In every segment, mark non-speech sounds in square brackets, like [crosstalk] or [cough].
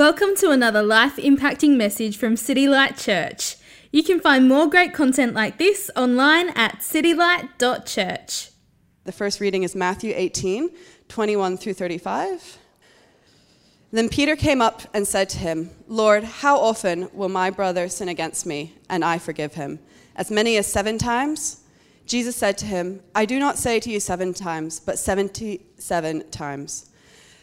Welcome to another life impacting message from City Light Church. You can find more great content like this online at citylight.church. The first reading is Matthew 18, 21 through 35. Then Peter came up and said to him, Lord, how often will my brother sin against me, and I forgive him? As many as seven times? Jesus said to him, I do not say to you seven times, but seventy seven times.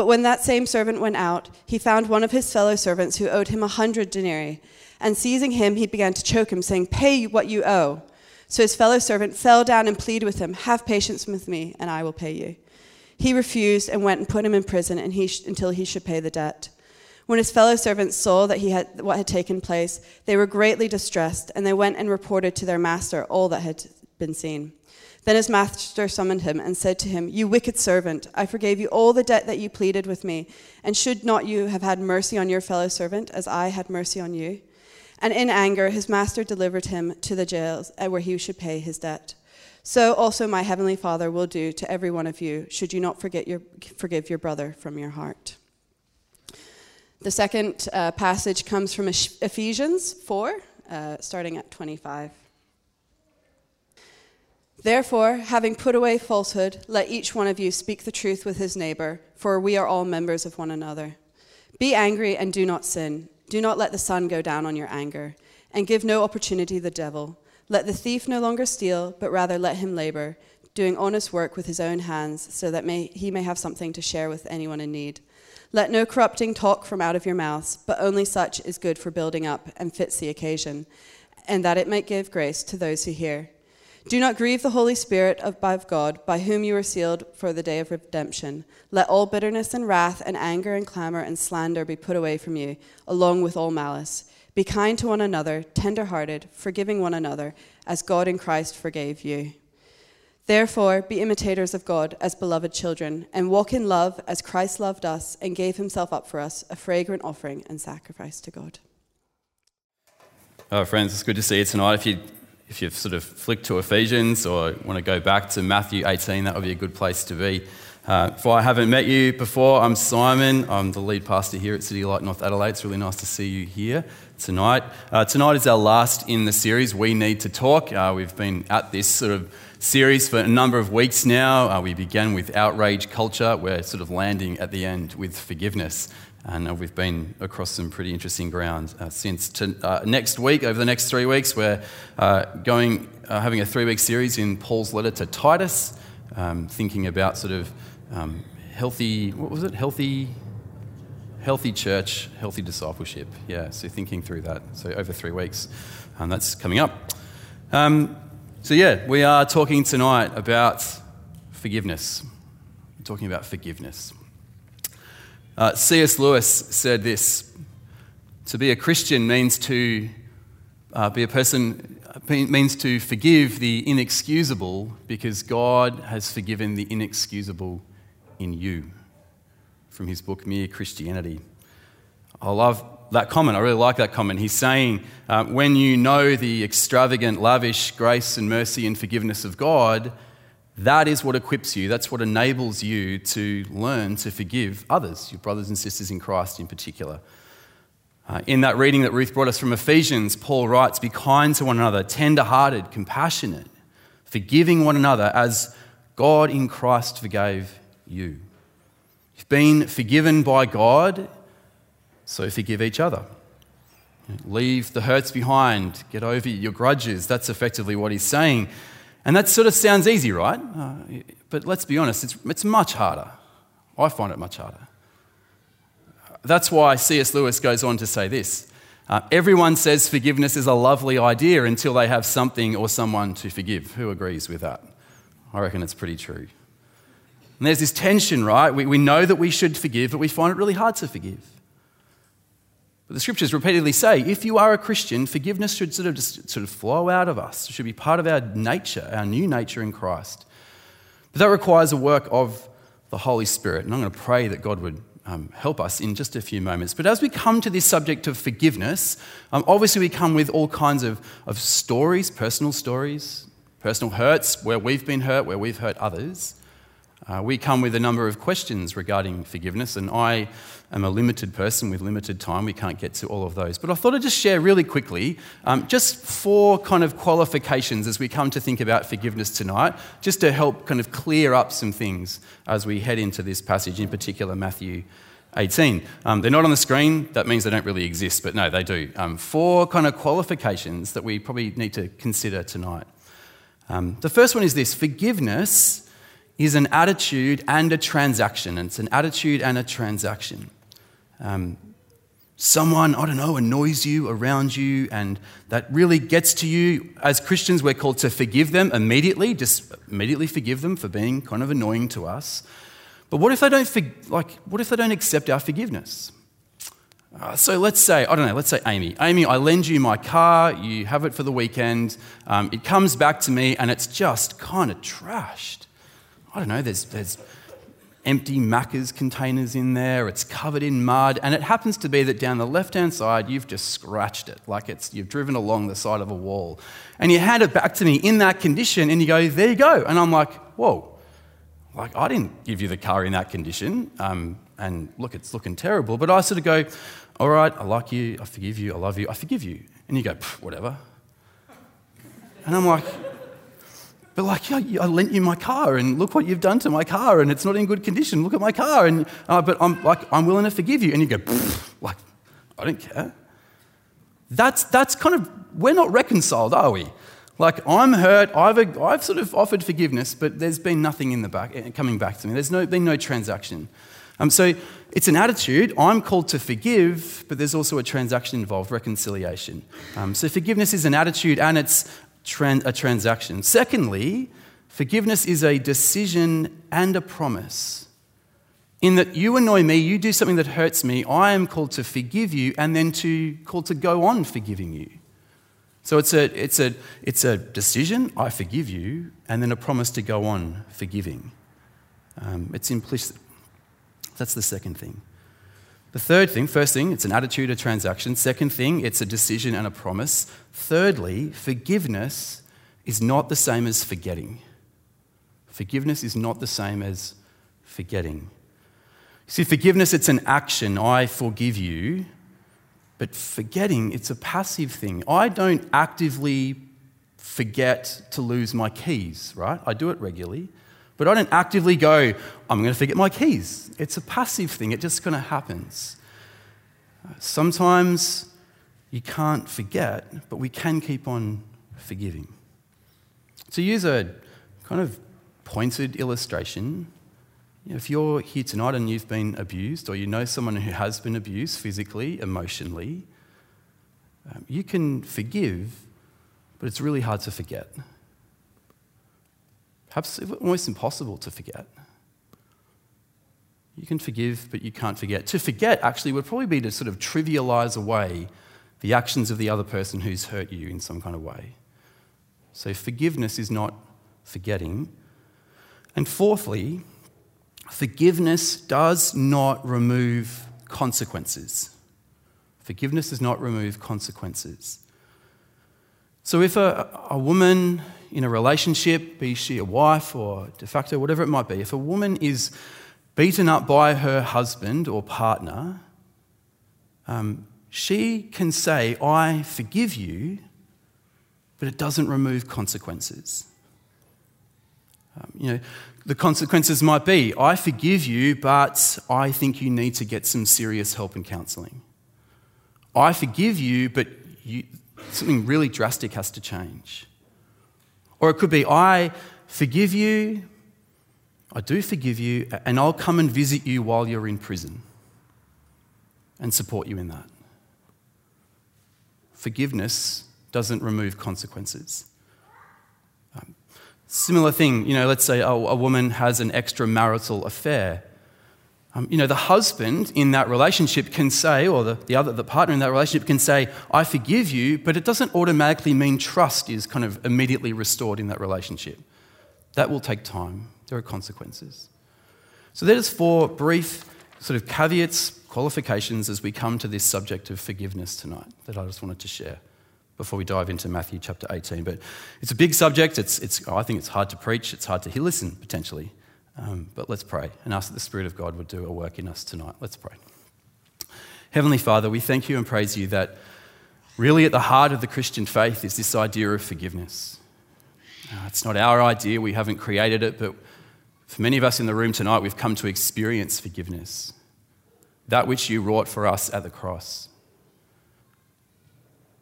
But when that same servant went out, he found one of his fellow servants who owed him a hundred denarii. And seizing him, he began to choke him, saying, Pay what you owe. So his fellow servant fell down and pleaded with him, Have patience with me, and I will pay you. He refused and went and put him in prison and he sh- until he should pay the debt. When his fellow servants saw that he had what had taken place, they were greatly distressed, and they went and reported to their master all that had been seen. Then his master summoned him and said to him, You wicked servant, I forgave you all the debt that you pleaded with me, and should not you have had mercy on your fellow servant as I had mercy on you? And in anger, his master delivered him to the jails uh, where he should pay his debt. So also my heavenly Father will do to every one of you, should you not your, forgive your brother from your heart. The second uh, passage comes from Ephesians 4, uh, starting at 25. Therefore, having put away falsehood, let each one of you speak the truth with his neighbor, for we are all members of one another. Be angry and do not sin. Do not let the sun go down on your anger, and give no opportunity to the devil. Let the thief no longer steal, but rather let him labor, doing honest work with his own hands, so that may, he may have something to share with anyone in need. Let no corrupting talk from out of your mouths, but only such is good for building up and fits the occasion, and that it may give grace to those who hear. Do not grieve the Holy Spirit of God, by whom you were sealed for the day of redemption. Let all bitterness and wrath and anger and clamor and slander be put away from you, along with all malice. Be kind to one another, tender hearted, forgiving one another, as God in Christ forgave you. Therefore, be imitators of God as beloved children, and walk in love as Christ loved us and gave himself up for us, a fragrant offering and sacrifice to God. Oh, friends, it's good to see you tonight. If you if you've sort of flicked to Ephesians or want to go back to Matthew 18, that would be a good place to be. Uh, if I haven't met you before, I'm Simon. I'm the lead pastor here at City Light North Adelaide. It's really nice to see you here tonight. Uh, tonight is our last in the series, We Need to Talk. Uh, we've been at this sort of series for a number of weeks now. Uh, we began with outrage culture. We're sort of landing at the end with forgiveness. And uh, we've been across some pretty interesting ground uh, since. To, uh, next week, over the next three weeks, we're uh, going uh, having a three-week series in Paul's letter to Titus, um, thinking about sort of um, healthy. What was it? Healthy, healthy church, healthy discipleship. Yeah. So thinking through that. So over three weeks, and um, that's coming up. Um, so yeah, we are talking tonight about forgiveness. We're talking about forgiveness. Uh, C.S. Lewis said this To be a Christian means to uh, be a person, means to forgive the inexcusable because God has forgiven the inexcusable in you. From his book, Mere Christianity. I love that comment. I really like that comment. He's saying, uh, when you know the extravagant, lavish grace and mercy and forgiveness of God, that is what equips you, that's what enables you to learn to forgive others, your brothers and sisters in Christ in particular. Uh, in that reading that Ruth brought us from Ephesians, Paul writes, Be kind to one another, tender hearted, compassionate, forgiving one another as God in Christ forgave you. You've been forgiven by God, so forgive each other. Leave the hurts behind, get over your grudges. That's effectively what he's saying. And that sort of sounds easy, right? Uh, but let's be honest, it's, it's much harder. I find it much harder. That's why C.S. Lewis goes on to say this uh, Everyone says forgiveness is a lovely idea until they have something or someone to forgive. Who agrees with that? I reckon it's pretty true. And there's this tension, right? We, we know that we should forgive, but we find it really hard to forgive. But the scriptures repeatedly say if you are a Christian, forgiveness should sort of just sort of flow out of us. It should be part of our nature, our new nature in Christ. But that requires a work of the Holy Spirit. And I'm going to pray that God would um, help us in just a few moments. But as we come to this subject of forgiveness, um, obviously we come with all kinds of, of stories, personal stories, personal hurts, where we've been hurt, where we've hurt others. Uh, we come with a number of questions regarding forgiveness, and I am a limited person with limited time. We can't get to all of those. But I thought I'd just share really quickly um, just four kind of qualifications as we come to think about forgiveness tonight, just to help kind of clear up some things as we head into this passage, in particular, Matthew 18. Um, they're not on the screen, that means they don't really exist, but no, they do. Um, four kind of qualifications that we probably need to consider tonight. Um, the first one is this forgiveness is an attitude and a transaction. It's an attitude and a transaction. Um, someone, I don't know, annoys you around you, and that really gets to you. As Christians, we're called to forgive them immediately, just immediately forgive them for being kind of annoying to us. But what if they don't, like, what if they don't accept our forgiveness? Uh, so let's say, I don't know, let's say Amy. Amy, I lend you my car, you have it for the weekend, um, it comes back to me, and it's just kind of trashed. I don't know, there's, there's empty Macca's containers in there, it's covered in mud, and it happens to be that down the left hand side, you've just scratched it, like it's, you've driven along the side of a wall. And you hand it back to me in that condition, and you go, there you go. And I'm like, whoa, like I didn't give you the car in that condition. Um, and look, it's looking terrible. But I sort of go, all right, I like you, I forgive you, I love you, I forgive you. And you go, whatever. And I'm like, but like, yeah, I lent you my car, and look what you've done to my car, and it's not in good condition. Look at my car, and uh, but I'm like, I'm willing to forgive you. And you go, like, I don't care. That's that's kind of we're not reconciled, are we? Like I'm hurt. I've I've sort of offered forgiveness, but there's been nothing in the back eh, coming back to me. There's no been no transaction. Um, so it's an attitude. I'm called to forgive, but there's also a transaction involved, reconciliation. Um, so forgiveness is an attitude and it's a transaction. Secondly, forgiveness is a decision and a promise. In that you annoy me, you do something that hurts me, I am called to forgive you and then to called to go on forgiving you. So it's a, it's a, it's a decision, I forgive you, and then a promise to go on forgiving. Um, it's implicit. That's the second thing. The third thing, first thing, it's an attitude, a transaction. Second thing, it's a decision and a promise. Thirdly, forgiveness is not the same as forgetting. Forgiveness is not the same as forgetting. See, forgiveness, it's an action. I forgive you. But forgetting, it's a passive thing. I don't actively forget to lose my keys, right? I do it regularly. But I don't actively go, I'm going to forget my keys. It's a passive thing, it just kind of happens. Sometimes you can't forget, but we can keep on forgiving. To use a kind of pointed illustration, if you're here tonight and you've been abused, or you know someone who has been abused physically, emotionally, um, you can forgive, but it's really hard to forget. Perhaps almost impossible to forget. You can forgive, but you can't forget. To forget, actually, would probably be to sort of trivialize away the actions of the other person who's hurt you in some kind of way. So, forgiveness is not forgetting. And fourthly, forgiveness does not remove consequences. Forgiveness does not remove consequences. So, if a, a woman in a relationship, be she a wife or de facto, whatever it might be, if a woman is beaten up by her husband or partner, um, she can say, I forgive you, but it doesn't remove consequences. Um, you know, the consequences might be, I forgive you, but I think you need to get some serious help and counselling. I forgive you, but you, something really drastic has to change. Or it could be, I forgive you, I do forgive you, and I'll come and visit you while you're in prison and support you in that. Forgiveness doesn't remove consequences. Um, similar thing, you know, let's say a, a woman has an extramarital affair. Um, you know, the husband in that relationship can say, or the, the other, the partner in that relationship can say, I forgive you, but it doesn't automatically mean trust is kind of immediately restored in that relationship. That will take time. There are consequences. So there's four brief sort of caveats, qualifications as we come to this subject of forgiveness tonight that I just wanted to share before we dive into Matthew chapter 18. But it's a big subject. It's, it's, I think it's hard to preach. It's hard to listen, potentially. Um, but let's pray and ask that the Spirit of God would do a work in us tonight. Let's pray. Heavenly Father, we thank you and praise you that really at the heart of the Christian faith is this idea of forgiveness. Uh, it's not our idea, we haven't created it, but for many of us in the room tonight, we've come to experience forgiveness. That which you wrought for us at the cross.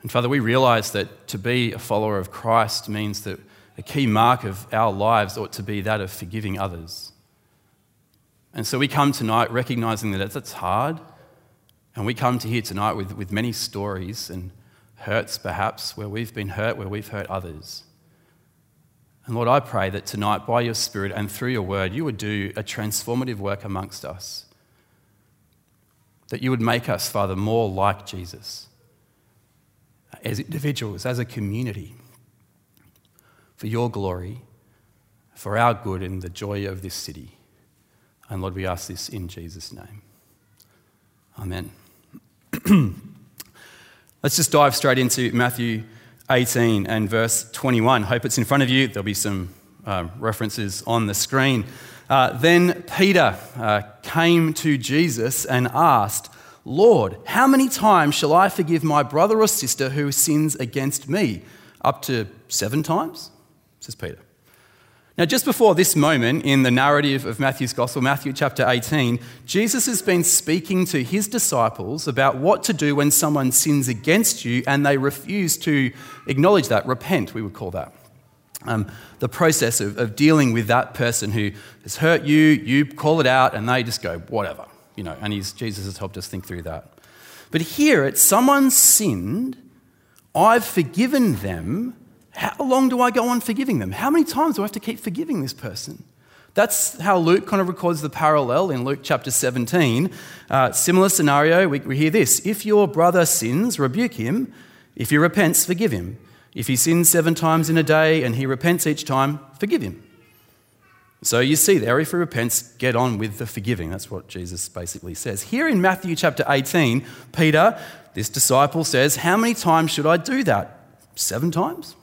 And Father, we realize that to be a follower of Christ means that a key mark of our lives ought to be that of forgiving others. And so we come tonight recognizing that it's hard, and we come to here tonight with, with many stories and hurts, perhaps, where we've been hurt, where we've hurt others. And Lord, I pray that tonight, by your Spirit and through your word, you would do a transformative work amongst us. That you would make us, Father, more like Jesus as individuals, as a community for your glory, for our good and the joy of this city. And Lord, we ask this in Jesus' name. Amen. [clears throat] Let's just dive straight into Matthew 18 and verse 21. Hope it's in front of you. There'll be some uh, references on the screen. Uh, then Peter uh, came to Jesus and asked, Lord, how many times shall I forgive my brother or sister who sins against me? Up to seven times? says Peter. Now, just before this moment in the narrative of Matthew's Gospel, Matthew chapter 18, Jesus has been speaking to his disciples about what to do when someone sins against you and they refuse to acknowledge that. Repent, we would call that. Um, the process of, of dealing with that person who has hurt you, you call it out, and they just go, whatever. You know, and Jesus has helped us think through that. But here it's someone sinned, I've forgiven them, how long do I go on forgiving them? How many times do I have to keep forgiving this person? That's how Luke kind of records the parallel in Luke chapter 17. Uh, similar scenario, we, we hear this If your brother sins, rebuke him. If he repents, forgive him. If he sins seven times in a day and he repents each time, forgive him. So you see there, if he repents, get on with the forgiving. That's what Jesus basically says. Here in Matthew chapter 18, Peter, this disciple, says, How many times should I do that? Seven times?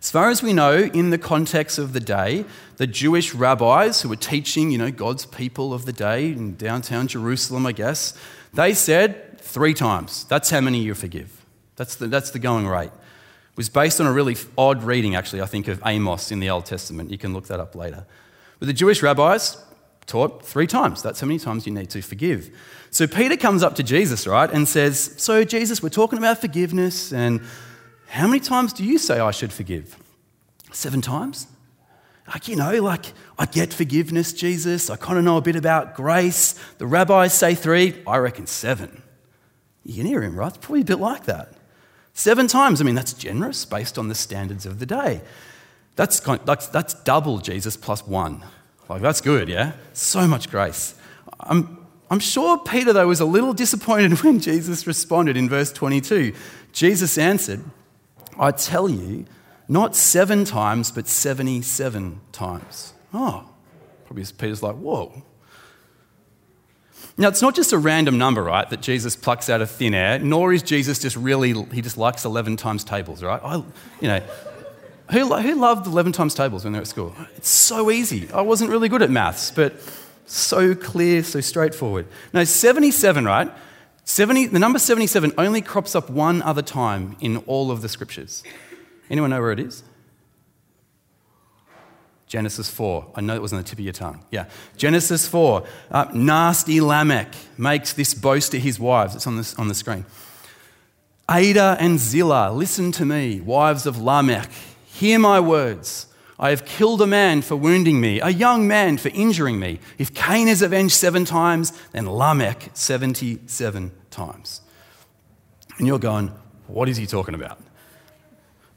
As far as we know, in the context of the day, the Jewish rabbis who were teaching, you know, God's people of the day in downtown Jerusalem, I guess, they said three times. That's how many you forgive. That's the, that's the going rate. Was based on a really odd reading, actually, I think, of Amos in the Old Testament. You can look that up later. But the Jewish rabbis taught three times. That's how many times you need to forgive. So Peter comes up to Jesus, right, and says, So, Jesus, we're talking about forgiveness and how many times do you say I should forgive? Seven times? Like, you know, like, I get forgiveness, Jesus. I kind of know a bit about grace. The rabbis say three. I reckon seven. You can hear him, right? It's probably a bit like that. Seven times. I mean, that's generous based on the standards of the day. That's, that's, that's double Jesus plus one. Like, that's good, yeah? So much grace. I'm, I'm sure Peter, though, was a little disappointed [laughs] when Jesus responded in verse 22. Jesus answered, I tell you, not seven times, but 77 times. Oh, probably Peter's like, whoa. Now, it's not just a random number, right, that Jesus plucks out of thin air, nor is Jesus just really, he just likes 11 times tables, right? I, you know, who, who loved 11 times tables when they were at school? It's so easy. I wasn't really good at maths, but so clear, so straightforward. Now, 77, right? 70, the number 77 only crops up one other time in all of the scriptures. Anyone know where it is? Genesis 4. I know it was on the tip of your tongue. Yeah. Genesis 4. Uh, nasty Lamech makes this boast to his wives. It's on, this, on the screen. Adah and Zillah, listen to me, wives of Lamech. Hear my words. I have killed a man for wounding me, a young man for injuring me. If Cain is avenged seven times, then Lamech 77 times. And you're going, what is he talking about?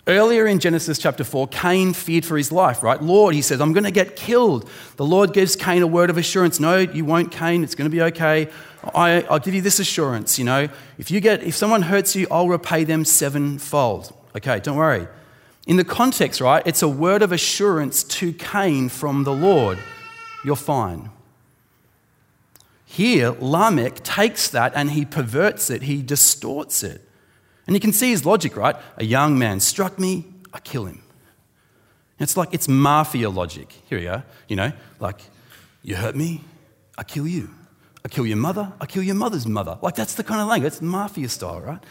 Earlier in Genesis chapter 4, Cain feared for his life, right? Lord, he says, I'm going to get killed. The Lord gives Cain a word of assurance. No, you won't, Cain. It's going to be okay. I, will give you this assurance, you know. If you get, if someone hurts you, I'll repay them sevenfold. Okay, don't worry. In the context, right, it's a word of assurance to Cain from the Lord. You're fine. Here, Lamech takes that and he perverts it, he distorts it. And you can see his logic, right? A young man struck me, I kill him. It's like it's mafia logic. Here we are, you know, like, you hurt me, I kill you. I kill your mother, I kill your mother's mother. Like, that's the kind of language, it's mafia style, right?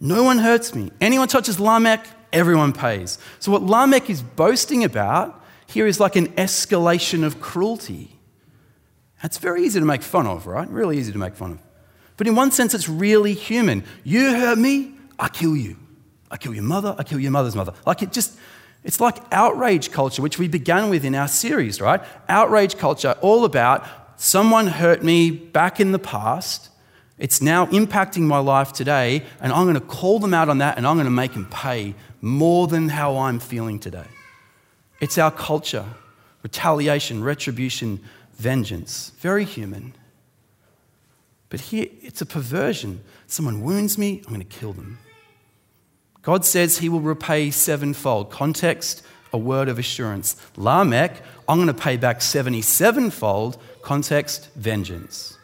No one hurts me. Anyone touches Lamech, everyone pays. So, what Lamech is boasting about here is like an escalation of cruelty. That's very easy to make fun of, right? Really easy to make fun of. But in one sense, it's really human. You hurt me, I kill you. I kill your mother, I kill your mother's mother. Like it just, it's like outrage culture, which we began with in our series, right? Outrage culture, all about someone hurt me back in the past. It's now impacting my life today, and I'm going to call them out on that and I'm going to make them pay more than how I'm feeling today. It's our culture retaliation, retribution, vengeance. Very human. But here, it's a perversion. Someone wounds me, I'm going to kill them. God says he will repay sevenfold. Context, a word of assurance. Lamech, I'm going to pay back 77 fold. Context, vengeance.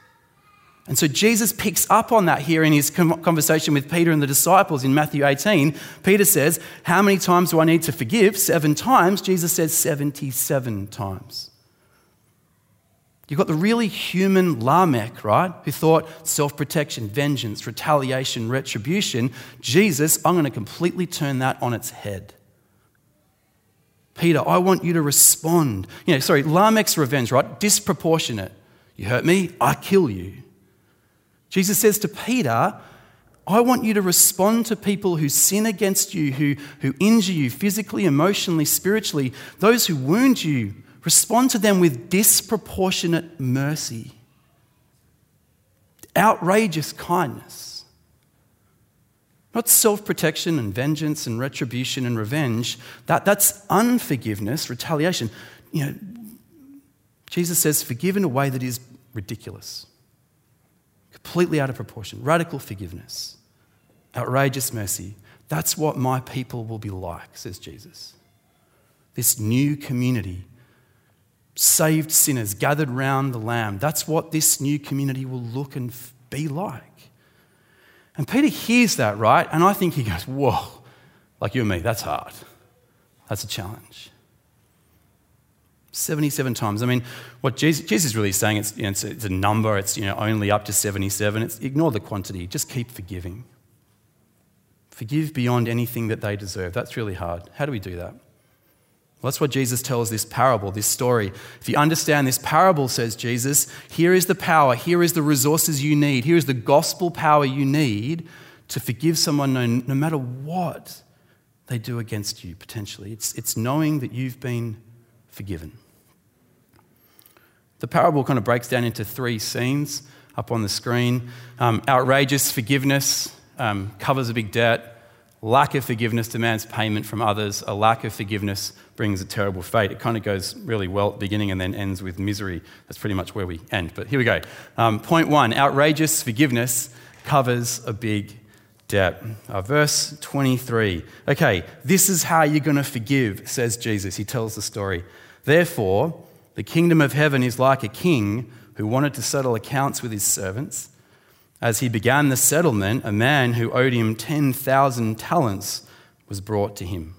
And so Jesus picks up on that here in his conversation with Peter and the disciples in Matthew 18. Peter says, How many times do I need to forgive? Seven times. Jesus says 77 times. You've got the really human Lamech, right? Who thought self protection, vengeance, retaliation, retribution. Jesus, I'm going to completely turn that on its head. Peter, I want you to respond. You know, sorry, Lamech's revenge, right? Disproportionate. You hurt me, I kill you. Jesus says to Peter, I want you to respond to people who sin against you, who, who injure you physically, emotionally, spiritually, those who wound you Respond to them with disproportionate mercy, outrageous kindness. Not self protection and vengeance and retribution and revenge. That, that's unforgiveness, retaliation. You know, Jesus says, forgive in a way that is ridiculous, completely out of proportion. Radical forgiveness, outrageous mercy. That's what my people will be like, says Jesus. This new community saved sinners gathered round the Lamb. That's what this new community will look and be like. And Peter hears that, right? And I think he goes, Whoa, like you and me, that's hard. That's a challenge. 77 times. I mean, what Jesus, Jesus is really saying, it's, you know, it's, a, it's, a, number, it's you know, only up to 77. It's, ignore the quantity, just keep forgiving. Forgive beyond anything that they deserve. That's really hard. How do we do that? Well, that's what Jesus tells this parable, this story. If you understand this parable, says Jesus, here is the power, here is the resources you need, here is the gospel power you need to forgive someone no, no matter what they do against you, potentially. It's, it's knowing that you've been forgiven. The parable kind of breaks down into three scenes up on the screen um, outrageous forgiveness um, covers a big debt. Lack of forgiveness demands payment from others. A lack of forgiveness brings a terrible fate. It kind of goes really well at the beginning and then ends with misery. That's pretty much where we end. But here we go. Um, point one outrageous forgiveness covers a big debt. Uh, verse 23. Okay, this is how you're going to forgive, says Jesus. He tells the story. Therefore, the kingdom of heaven is like a king who wanted to settle accounts with his servants. As he began the settlement, a man who owed him 10,000 talents was brought to him.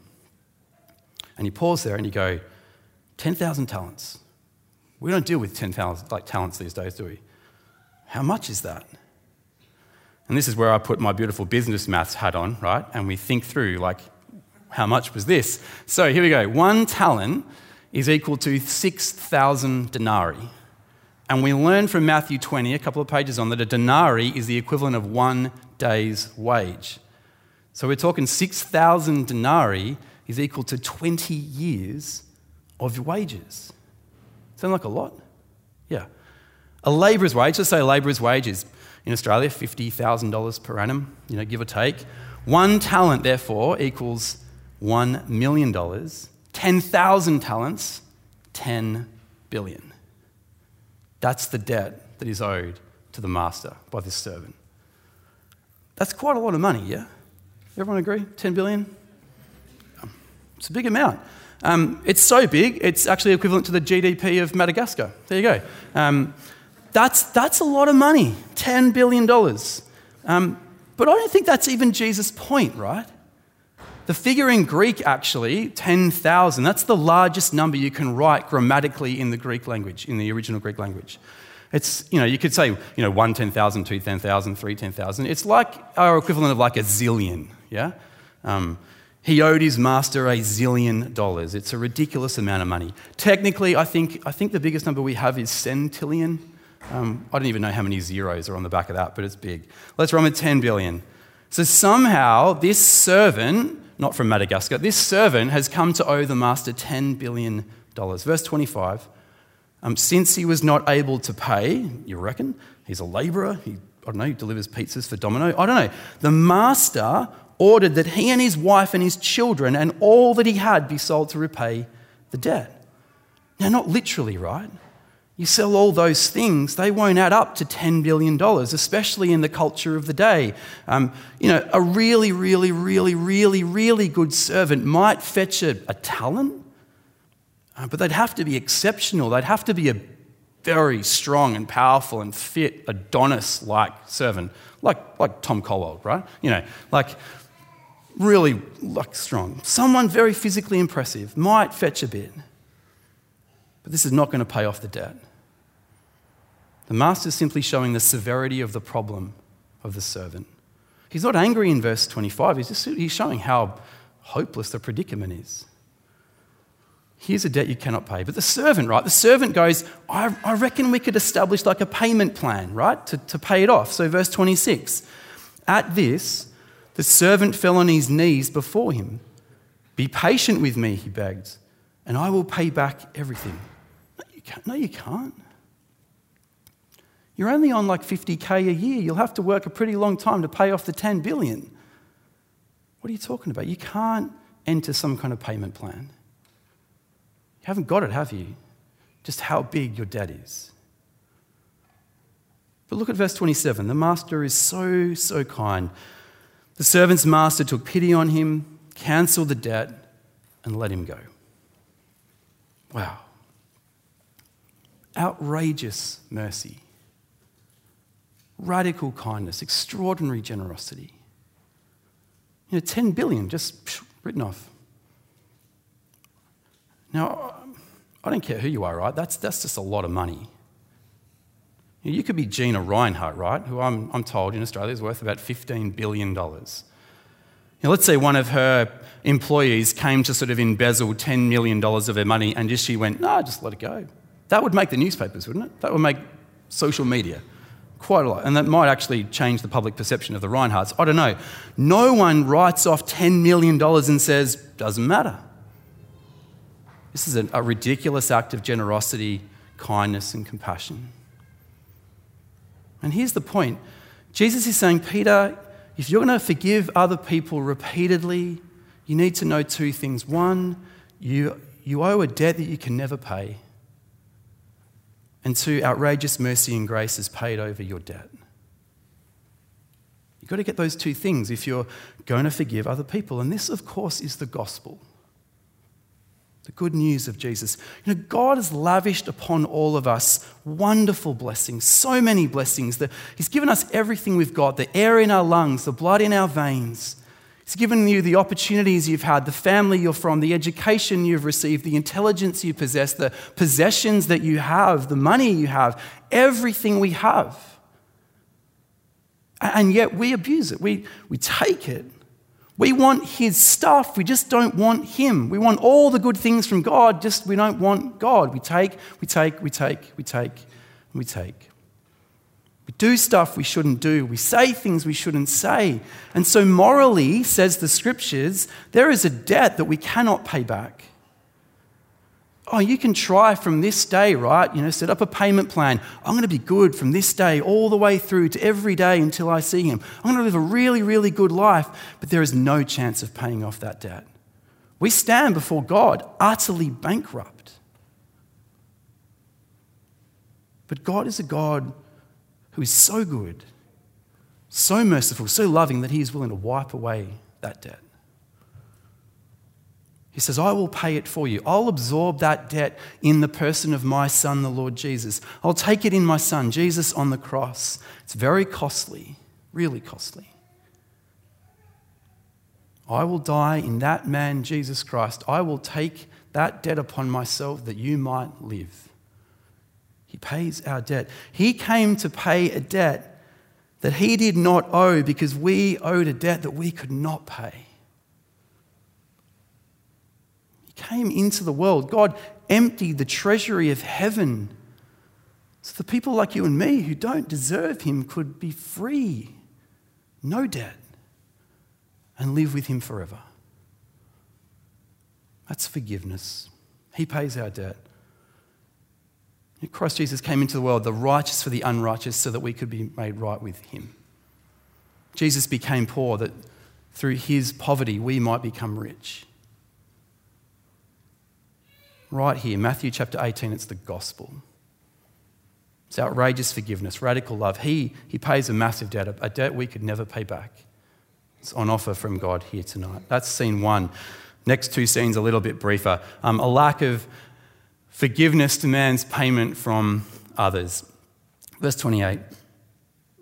And you pause there and you go, 10,000 talents. We don't deal with 10,000 like talents these days, do we? How much is that? And this is where I put my beautiful business maths hat on, right? And we think through, like, how much was this? So here we go. One talent is equal to 6,000 denarii. And we learn from Matthew 20, a couple of pages on, that a denarii is the equivalent of one day's wage. So we're talking 6,000 denarii is equal to 20 years of wages. Sound like a lot? Yeah. A labourer's wage, let's say a labourer's wage is in Australia $50,000 per annum, you know, give or take. One talent, therefore, equals $1 million, 10,000 talents, 10 billion. That's the debt that is owed to the master by this servant. That's quite a lot of money, yeah? Everyone agree? 10 billion? It's a big amount. Um, it's so big, it's actually equivalent to the GDP of Madagascar. There you go. Um, that's, that's a lot of money $10 billion. Um, but I don't think that's even Jesus' point, right? The figure in Greek, actually, 10,000, that's the largest number you can write grammatically in the Greek language, in the original Greek language. It's, you know, you could say, you know, one 10,000, two 10,000, three 10,000. It's like our equivalent of like a zillion, yeah? Um, he owed his master a zillion dollars. It's a ridiculous amount of money. Technically, I think, I think the biggest number we have is centillion. Um, I don't even know how many zeros are on the back of that, but it's big. Let's run with 10 billion. So somehow, this servant, not from Madagascar, this servant has come to owe the master $10 billion. Verse 25 um, since he was not able to pay, you reckon, he's a labourer, he, I don't know, he delivers pizzas for Domino, I don't know. The master ordered that he and his wife and his children and all that he had be sold to repay the debt. Now, not literally, right? You sell all those things, they won't add up to $10 billion, especially in the culture of the day. Um, you know, a really, really, really, really, really good servant might fetch a, a talent, uh, but they'd have to be exceptional. They'd have to be a very strong and powerful and fit Adonis like servant, like, like Tom Colwell, right? You know, like really like strong. Someone very physically impressive might fetch a bit, but this is not going to pay off the debt. The master is simply showing the severity of the problem of the servant. He's not angry in verse 25, he's just he's showing how hopeless the predicament is. Here's a debt you cannot pay. But the servant, right? The servant goes, I, I reckon we could establish like a payment plan, right? To, to pay it off. So, verse 26 At this, the servant fell on his knees before him. Be patient with me, he begged, and I will pay back everything. No, you can't. No, you can't. You're only on like 50k a year. You'll have to work a pretty long time to pay off the 10 billion. What are you talking about? You can't enter some kind of payment plan. You haven't got it, have you? Just how big your debt is. But look at verse 27. The master is so, so kind. The servant's master took pity on him, cancelled the debt, and let him go. Wow. Outrageous mercy. Radical kindness, extraordinary generosity. You know, 10 billion just written off. Now, I don't care who you are, right? That's, that's just a lot of money. You could be Gina Rinehart, right? Who I'm, I'm told in Australia is worth about $15 billion. Now, let's say one of her employees came to sort of embezzle $10 million of her money and just she went, no, just let it go. That would make the newspapers, wouldn't it? That would make social media quite a lot. And that might actually change the public perception of the Rineharts. I don't know. No one writes off $10 million and says, doesn't matter. This is a, a ridiculous act of generosity, kindness, and compassion. And here's the point Jesus is saying, Peter, if you're going to forgive other people repeatedly, you need to know two things. One, you, you owe a debt that you can never pay. And two, outrageous mercy and grace has paid over your debt. You've got to get those two things if you're going to forgive other people. And this, of course, is the gospel the good news of Jesus. You know, God has lavished upon all of us wonderful blessings, so many blessings. That He's given us everything we've got the air in our lungs, the blood in our veins. He's given you the opportunities you've had, the family you're from, the education you've received, the intelligence you possess, the possessions that you have, the money you have, everything we have. And yet we abuse it, we, we take it. We want his stuff, we just don't want him. We want all the good things from God, just we don't want God. We take, we take, we take, we take, we take. We do stuff we shouldn't do. We say things we shouldn't say. And so, morally, says the scriptures, there is a debt that we cannot pay back oh, you can try from this day, right? You know, set up a payment plan. I'm going to be good from this day all the way through to every day until I see him. I'm going to live a really, really good life, but there is no chance of paying off that debt. We stand before God utterly bankrupt. But God is a God who is so good, so merciful, so loving that He is willing to wipe away that debt. He says, I will pay it for you. I'll absorb that debt in the person of my Son, the Lord Jesus. I'll take it in my Son, Jesus on the cross. It's very costly, really costly. I will die in that man, Jesus Christ. I will take that debt upon myself that you might live. He pays our debt. He came to pay a debt that he did not owe because we owed a debt that we could not pay He came into the world. God emptied the treasury of heaven so the people like you and me who don't deserve Him could be free, no debt, and live with Him forever. That's forgiveness. He pays our debt. Christ Jesus came into the world, the righteous for the unrighteous, so that we could be made right with Him. Jesus became poor that through His poverty we might become rich right here, Matthew chapter 18, it's the gospel. It's outrageous forgiveness, radical love. He, he pays a massive debt, a debt we could never pay back. It's on offer from God here tonight. That's scene one. Next two scenes, a little bit briefer. Um, a lack of forgiveness demands payment from others. Verse 28.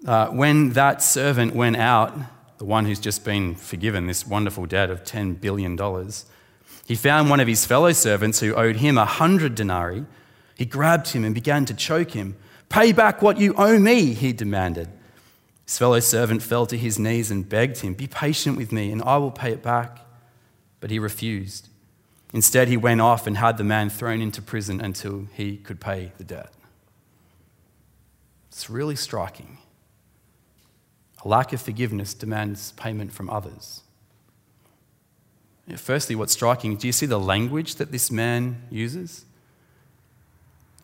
Uh, when that servant went out, the one who's just been forgiven this wonderful debt of $10 billion, he found one of his fellow servants who owed him a hundred denarii. He grabbed him and began to choke him. Pay back what you owe me, he demanded. His fellow servant fell to his knees and begged him, Be patient with me, and I will pay it back. But he refused. Instead, he went off and had the man thrown into prison until he could pay the debt. It's really striking. A lack of forgiveness demands payment from others. Firstly, what's striking, do you see the language that this man uses?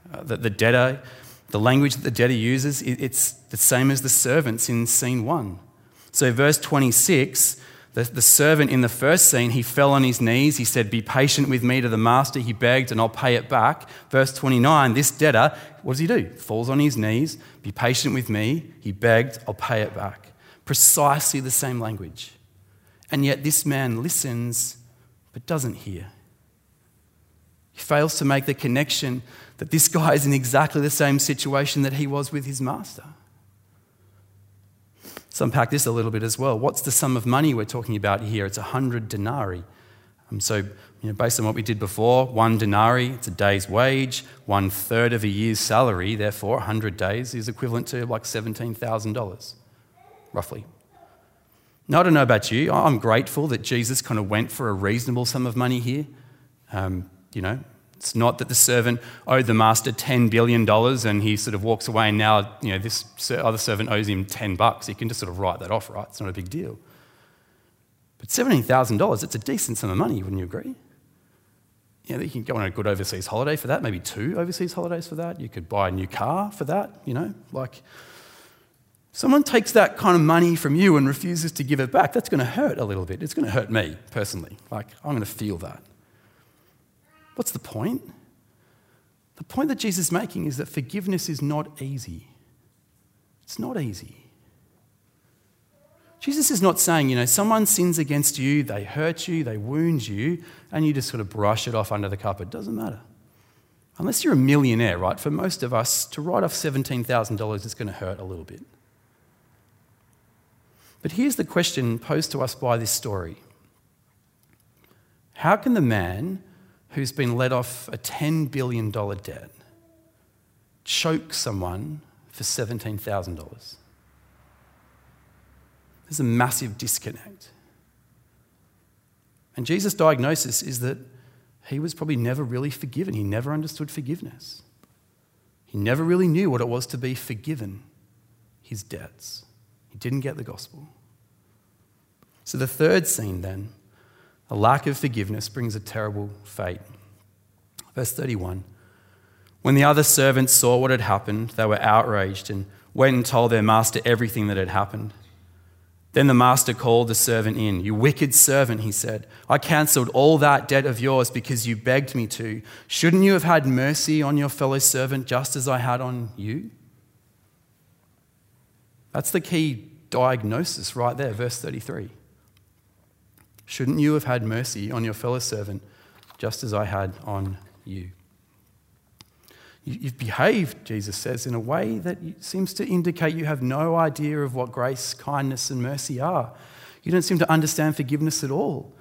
Uh, that the debtor, the language that the debtor uses, it's the same as the servants in scene one. So, verse 26, the, the servant in the first scene, he fell on his knees. He said, Be patient with me to the master. He begged, and I'll pay it back. Verse 29, this debtor, what does he do? Falls on his knees. Be patient with me. He begged, I'll pay it back. Precisely the same language. And yet this man listens but doesn't hear. He fails to make the connection that this guy is in exactly the same situation that he was with his master. Let's unpack this a little bit as well. What's the sum of money we're talking about here? It's 100 denarii. Um, so, you know, based on what we did before, one denarii, it's a day's wage, one third of a year's salary, therefore, 100 days is equivalent to like $17,000, roughly. Now, I don't know about you. I'm grateful that Jesus kind of went for a reasonable sum of money here. Um, you know, it's not that the servant owed the master $10 billion and he sort of walks away and now, you know, this other servant owes him 10 bucks. He can just sort of write that off, right? It's not a big deal. But $17,000, it's a decent sum of money, wouldn't you agree? You know, you can go on a good overseas holiday for that, maybe two overseas holidays for that. You could buy a new car for that, you know, like someone takes that kind of money from you and refuses to give it back, that's going to hurt a little bit. It's going to hurt me personally. Like, I'm going to feel that. What's the point? The point that Jesus is making is that forgiveness is not easy. It's not easy. Jesus is not saying, you know, someone sins against you, they hurt you, they wound you, and you just sort of brush it off under the carpet. It doesn't matter. Unless you're a millionaire, right? For most of us, to write off $17,000 is going to hurt a little bit. But here's the question posed to us by this story How can the man who's been let off a $10 billion debt choke someone for $17,000? There's a massive disconnect. And Jesus' diagnosis is that he was probably never really forgiven. He never understood forgiveness. He never really knew what it was to be forgiven his debts. He didn't get the gospel. So, the third scene then, a lack of forgiveness brings a terrible fate. Verse 31 When the other servants saw what had happened, they were outraged and went and told their master everything that had happened. Then the master called the servant in. You wicked servant, he said. I cancelled all that debt of yours because you begged me to. Shouldn't you have had mercy on your fellow servant just as I had on you? That's the key diagnosis right there, verse 33. Shouldn't you have had mercy on your fellow servant just as I had on you? You've behaved, Jesus says, in a way that seems to indicate you have no idea of what grace, kindness, and mercy are. You don't seem to understand forgiveness at all.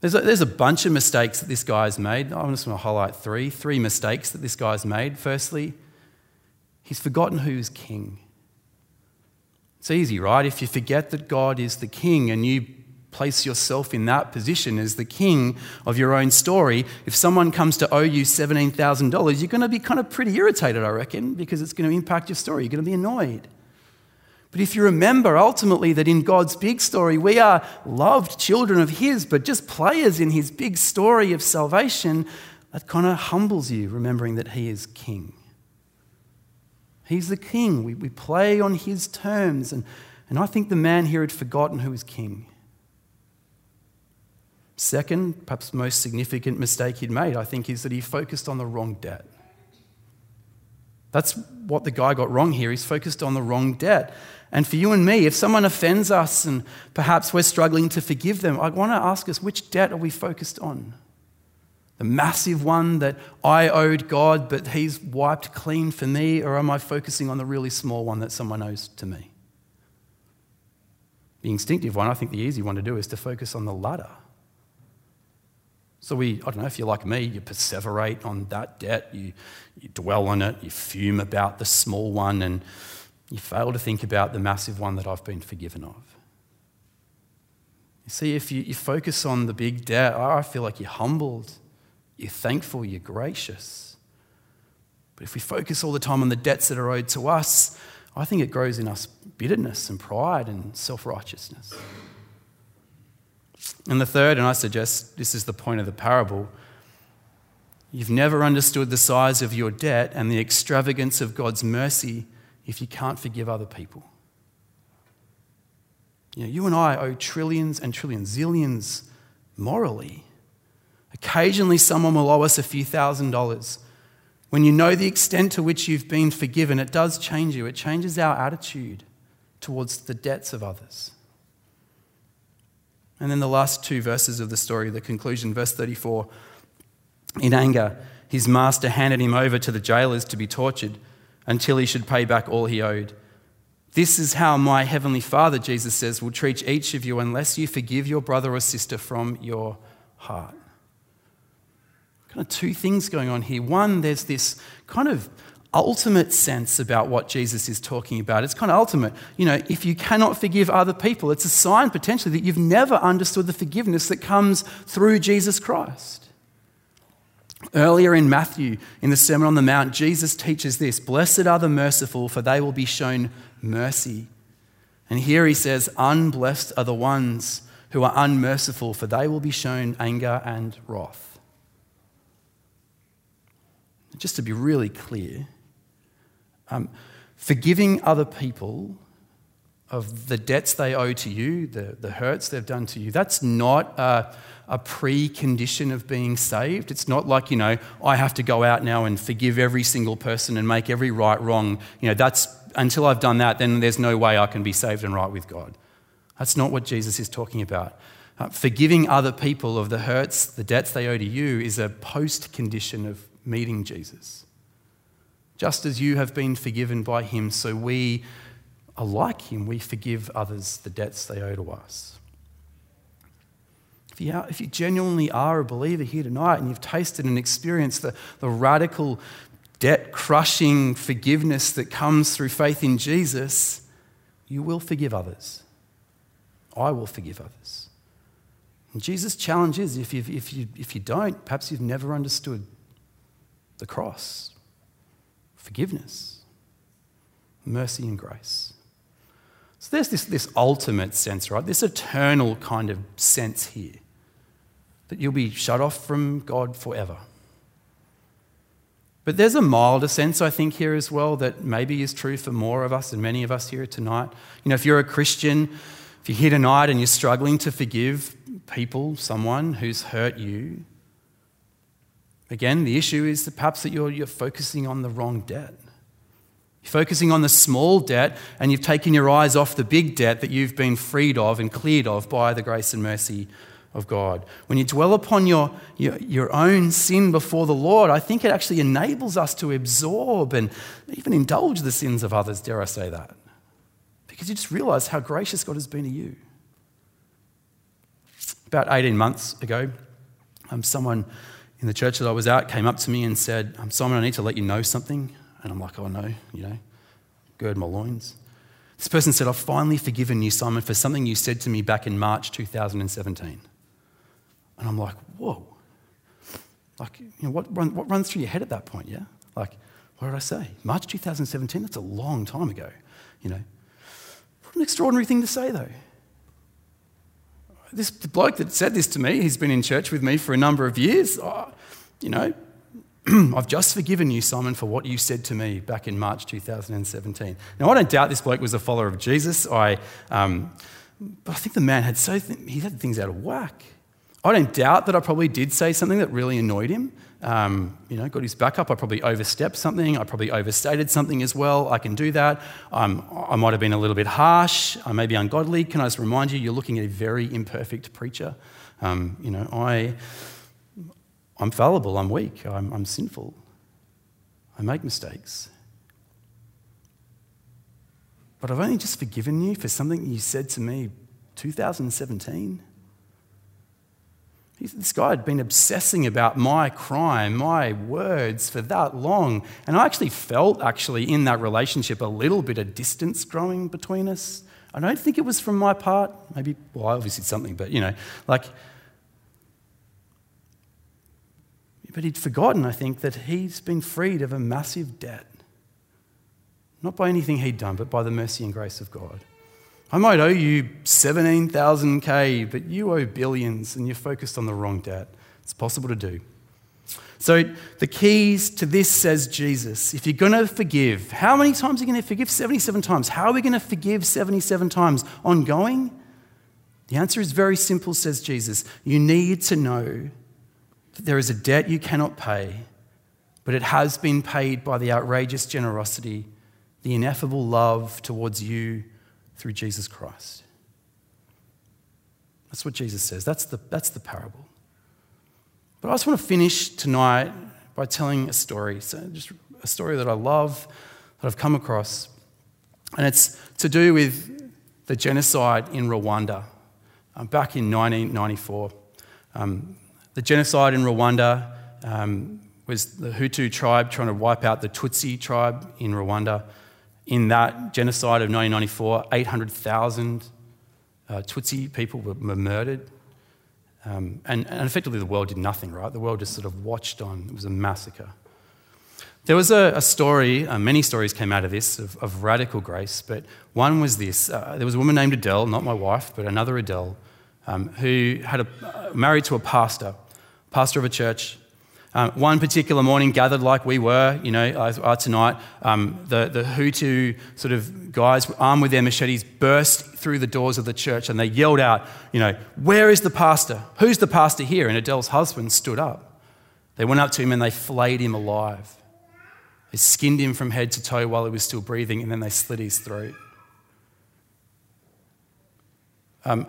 There's a, there's a bunch of mistakes that this guy's made. I'm just going to highlight three. Three mistakes that this guy's made. Firstly, he's forgotten who's king. It's easy, right? If you forget that God is the king and you place yourself in that position as the king of your own story, if someone comes to owe you $17,000, you're going to be kind of pretty irritated, I reckon, because it's going to impact your story. You're going to be annoyed. But if you remember ultimately that in God's big story, we are loved children of His, but just players in His big story of salvation, that kind of humbles you, remembering that He is King. He's the King. We, we play on His terms. And, and I think the man here had forgotten who was King. Second, perhaps most significant mistake he'd made, I think, is that he focused on the wrong debt. That's what the guy got wrong here. He's focused on the wrong debt. And for you and me, if someone offends us and perhaps we're struggling to forgive them, I want to ask us which debt are we focused on? The massive one that I owed God, but He's wiped clean for me, or am I focusing on the really small one that someone owes to me? The instinctive one, I think the easy one to do is to focus on the latter. So we, I don't know if you're like me, you perseverate on that debt, you, you dwell on it, you fume about the small one, and you fail to think about the massive one that I've been forgiven of. You see, if you, you focus on the big debt, I feel like you're humbled, you're thankful, you're gracious. But if we focus all the time on the debts that are owed to us, I think it grows in us bitterness and pride and self righteousness. And the third, and I suggest this is the point of the parable, you've never understood the size of your debt and the extravagance of God's mercy if you can't forgive other people. You, know, you and I owe trillions and trillions, zillions morally. Occasionally, someone will owe us a few thousand dollars. When you know the extent to which you've been forgiven, it does change you. It changes our attitude towards the debts of others. And then the last two verses of the story, the conclusion, verse 34. In anger, his master handed him over to the jailers to be tortured until he should pay back all he owed. This is how my heavenly Father, Jesus says, will treat each of you unless you forgive your brother or sister from your heart. Kind of two things going on here. One, there's this kind of ultimate sense about what Jesus is talking about. It's kind of ultimate. You know, if you cannot forgive other people, it's a sign potentially that you've never understood the forgiveness that comes through Jesus Christ. Earlier in Matthew, in the Sermon on the Mount, Jesus teaches this Blessed are the merciful, for they will be shown mercy. And here he says, Unblessed are the ones who are unmerciful, for they will be shown anger and wrath. Just to be really clear, um, forgiving other people of the debts they owe to you, the, the hurts they've done to you, that's not a, a precondition of being saved. It's not like, you know, I have to go out now and forgive every single person and make every right wrong. You know, that's until I've done that, then there's no way I can be saved and right with God. That's not what Jesus is talking about. Uh, forgiving other people of the hurts, the debts they owe to you, is a post condition of meeting Jesus. Just as you have been forgiven by him, so we are like him. We forgive others the debts they owe to us. If you, are, if you genuinely are a believer here tonight and you've tasted and experienced the, the radical, debt crushing forgiveness that comes through faith in Jesus, you will forgive others. I will forgive others. And Jesus' challenge is if you, if, you, if you don't, perhaps you've never understood the cross forgiveness, mercy, and grace. So there's this, this ultimate sense, right? This eternal kind of sense here that you'll be shut off from God forever. But there's a milder sense, I think, here as well that maybe is true for more of us and many of us here tonight. You know, if you're a Christian, if you're here tonight and you're struggling to forgive people, someone who's hurt you, again, the issue is that perhaps that you're, you're focusing on the wrong debt. You're focusing on the small debt and you've taken your eyes off the big debt that you've been freed of and cleared of by the grace and mercy of God. When you dwell upon your, your, your, own sin before the Lord, I think it actually enables us to absorb and even indulge the sins of others, dare I say that. Because you just realize how gracious God has been to you. About 18 months ago, um, someone in the church that I was at came up to me and said, um, Simon, I need to let you know something. And I'm like, oh no, you know, gird my loins. This person said, I've finally forgiven you, Simon, for something you said to me back in March 2017. And I'm like, whoa. Like, you know, what, run, what runs through your head at that point, yeah? Like, what did I say? March 2017? That's a long time ago, you know. What an extraordinary thing to say, though. This bloke that said this to me, he's been in church with me for a number of years. Oh, you know, [clears throat] I've just forgiven you, Simon, for what you said to me back in March 2017. Now, I don't doubt this bloke was a follower of Jesus. I, um, but I think the man had so th- he had things out of whack. I don't doubt that I probably did say something that really annoyed him. Um, you know, got his back up. I probably overstepped something. I probably overstated something as well. I can do that. Um, I might have been a little bit harsh. I may be ungodly. Can I just remind you, you're looking at a very imperfect preacher. Um, you know, I, I'm fallible. I'm weak. I'm, I'm sinful. I make mistakes. But I've only just forgiven you for something you said to me 2017. This guy had been obsessing about my crime, my words for that long. And I actually felt, actually, in that relationship, a little bit of distance growing between us. I don't think it was from my part. Maybe, well, I obviously did something, but you know, like. But he'd forgotten, I think, that he's been freed of a massive debt. Not by anything he'd done, but by the mercy and grace of God. I might owe you 17,000K, but you owe billions and you're focused on the wrong debt. It's possible to do. So, the keys to this says Jesus. If you're going to forgive, how many times are you going to forgive? 77 times. How are we going to forgive 77 times? Ongoing? The answer is very simple, says Jesus. You need to know that there is a debt you cannot pay, but it has been paid by the outrageous generosity, the ineffable love towards you through Jesus Christ. That's what Jesus says. That's the, that's the parable. But I just want to finish tonight by telling a story. So, just a story that I love, that I've come across. And it's to do with the genocide in Rwanda um, back in 1994. Um, the genocide in Rwanda um, was the Hutu tribe trying to wipe out the Tutsi tribe in Rwanda in that genocide of 1994, 800,000 uh, Tutsi people were, murdered. Um, and, and, effectively, the world did nothing, right? The world just sort of watched on. It was a massacre. There was a, a story, uh, many stories came out of this, of, of radical grace, but one was this. Uh, there was a woman named Adele, not my wife, but another Adele, um, who had a, uh, married to a pastor, pastor of a church um, one particular morning, gathered like we were, you know, are tonight, um, the, the Hutu sort of guys, armed with their machetes, burst through the doors of the church and they yelled out, you know, where is the pastor? Who's the pastor here? And Adele's husband stood up. They went up to him and they flayed him alive. They skinned him from head to toe while he was still breathing and then they slit his throat. Um,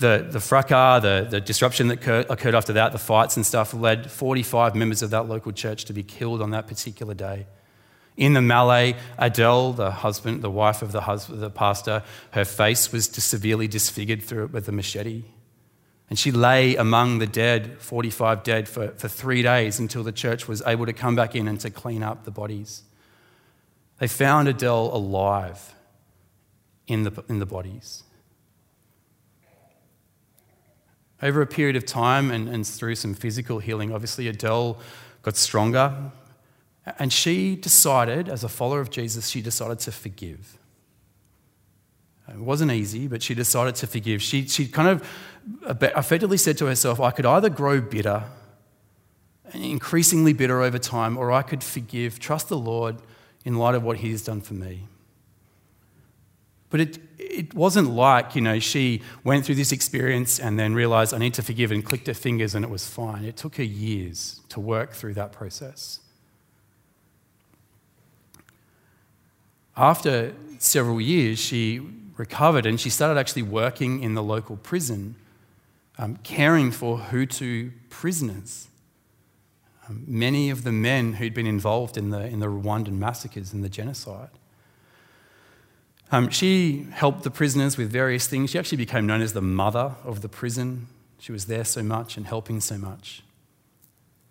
the, the fracas, the, the disruption that occurred, after that, the fights and stuff, led 45 members of that local church to be killed on that particular day. In the melee, Adele, the husband, the wife of the, husband, the pastor, her face was severely disfigured through it with a machete. And she lay among the dead, 45 dead, for, for three days until the church was able to come back in and to clean up the bodies. They found Adele alive in the, in the bodies. Over a period of time and, and through some physical healing, obviously, Adele got stronger. And she decided, as a follower of Jesus, she decided to forgive. It wasn't easy, but she decided to forgive. She, she kind of effectively said to herself, I could either grow bitter increasingly bitter over time, or I could forgive, trust the Lord in light of what He has done for me. But it, it wasn't like, you know, she went through this experience and then realized I need to forgive and clicked her fingers and it was fine. It took her years to work through that process. After several years, she recovered and she started actually working in the local prison, um, caring for Hutu prisoners. Um, many of the men who'd been involved in the, in the Rwandan massacres and the genocide. Um, she helped the prisoners with various things. She actually became known as the mother of the prison. She was there so much and helping so much.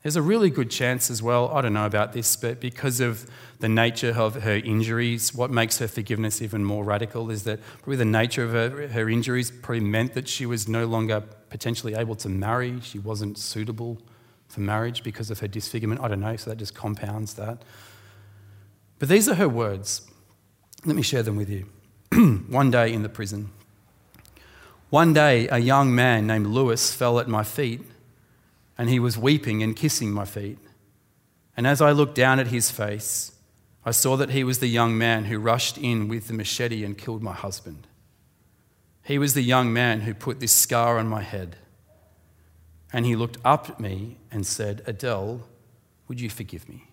There's a really good chance as well, I don't know about this, but because of the nature of her injuries, what makes her forgiveness even more radical is that probably the nature of her, her injuries probably meant that she was no longer potentially able to marry. She wasn't suitable for marriage because of her disfigurement. I don't know, so that just compounds that. But these are her words. Let me share them with you. [clears throat] One day in the prison. One day, a young man named Lewis fell at my feet and he was weeping and kissing my feet. And as I looked down at his face, I saw that he was the young man who rushed in with the machete and killed my husband. He was the young man who put this scar on my head. And he looked up at me and said, Adele, would you forgive me?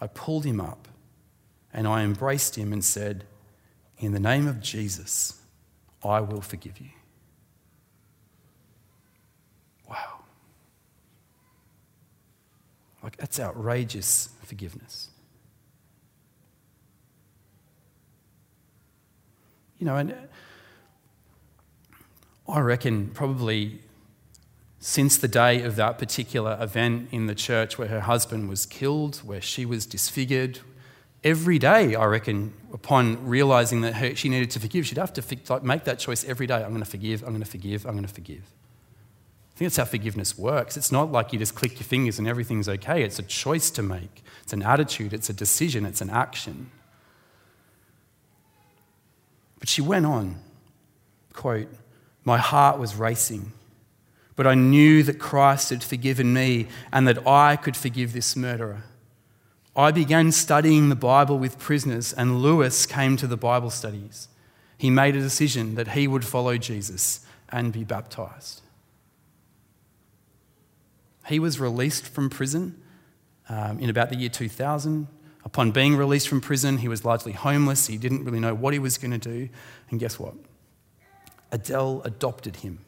I pulled him up and I embraced him and said, In the name of Jesus, I will forgive you. Wow. Like, that's outrageous forgiveness. You know, and uh, I reckon probably since the day of that particular event in the church where her husband was killed, where she was disfigured, every day, I reckon, upon realizing that her, she needed to forgive, she'd have to make that choice every day I'm going to forgive, I'm going to forgive, I'm going to forgive. I think that's how forgiveness works. It's not like you just click your fingers and everything's okay. It's a choice to make, it's an attitude, it's a decision, it's an action. But she went on, quote, My heart was racing, but I knew that Christ had forgiven me and that I could forgive this murderer. I began studying the Bible with prisoners, and Lewis came to the Bible studies. He made a decision that he would follow Jesus and be baptized. He was released from prison um, in about the year 2000. Upon being released from prison, he was largely homeless. He didn't really know what he was going to do. And guess what? Adele adopted him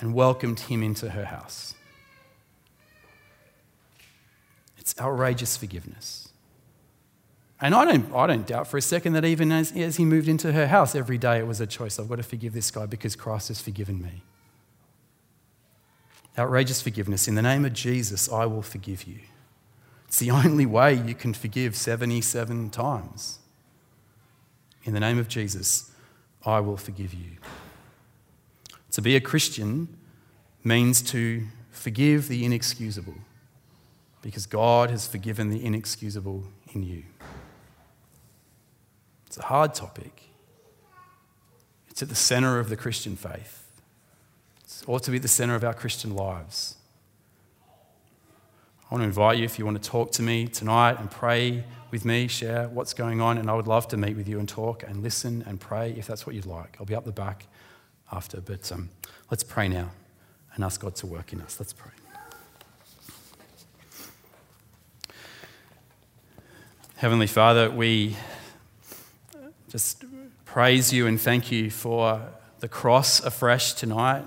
and welcomed him into her house. It's outrageous forgiveness. And I don't, I don't doubt for a second that even as, as he moved into her house every day, it was a choice. I've got to forgive this guy because Christ has forgiven me. Outrageous forgiveness. In the name of Jesus, I will forgive you. It's the [laughs] only way you can forgive 77 times. In the name of Jesus, I will forgive you. To be a Christian means to forgive the inexcusable because God has forgiven the inexcusable in you. It's a hard topic. It's at the center of the Christian faith It ought to be at the center of our Christian lives. I want to invite you, if you want to talk to me tonight and pray with me, share what's going on, and I would love to meet with you and talk and listen and pray if that's what you'd like. I'll be up the back after, but um, let's pray now and ask God to work in us. Let's pray. Heavenly Father, we just praise you and thank you for the cross afresh tonight.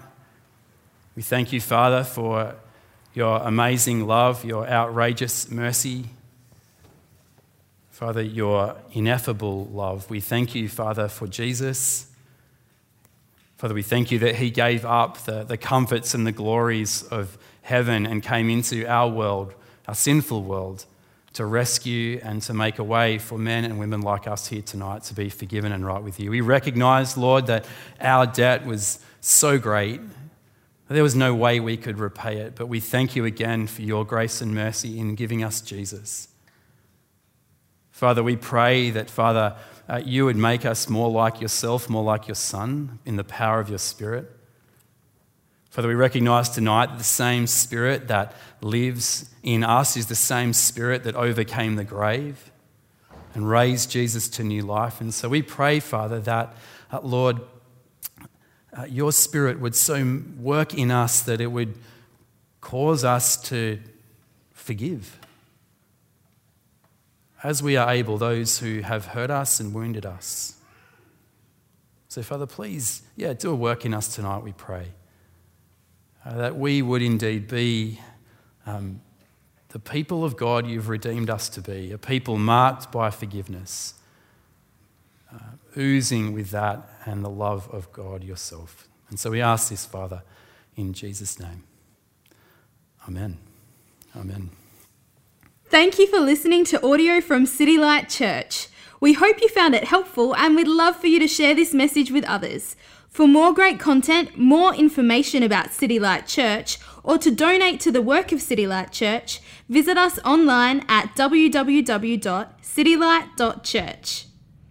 We thank you, Father, for your amazing love, your outrageous mercy. Father, your ineffable love. We thank you, Father, for Jesus. Father, we thank you that he gave up the, the comforts and the glories of heaven and came into our world, our sinful world, to rescue and to make a way for men and women like us here tonight to be forgiven and right with you. We recognize, Lord, that our debt was so great there was no way we could repay it, but we thank you again for your grace and mercy in giving us Jesus. Father, we pray that, Father, uh, you would make us more like yourself, more like your Son, in the power of your Spirit. Father, we recognize tonight that the same Spirit that lives in us is the same Spirit that overcame the grave and raised Jesus to new life. And so we pray, Father, that, uh, Lord, uh, your Spirit would so work in us that it would cause us to forgive. As we are able, those who have hurt us and wounded us. So, Father, please, yeah, do a work in us tonight, we pray uh, that we would indeed be um, the people of God you've redeemed us to be, a people marked by forgiveness, uh, oozing with that and the love of God yourself. And so we ask this, Father, in Jesus' name. Amen. Amen. Thank you for listening to audio from City Light Church. We hope you found it helpful and we'd love for you to share this message with others. For more great content, more information about City Light Church, or to donate to the work of City Light Church, visit us online at www.citylight.church.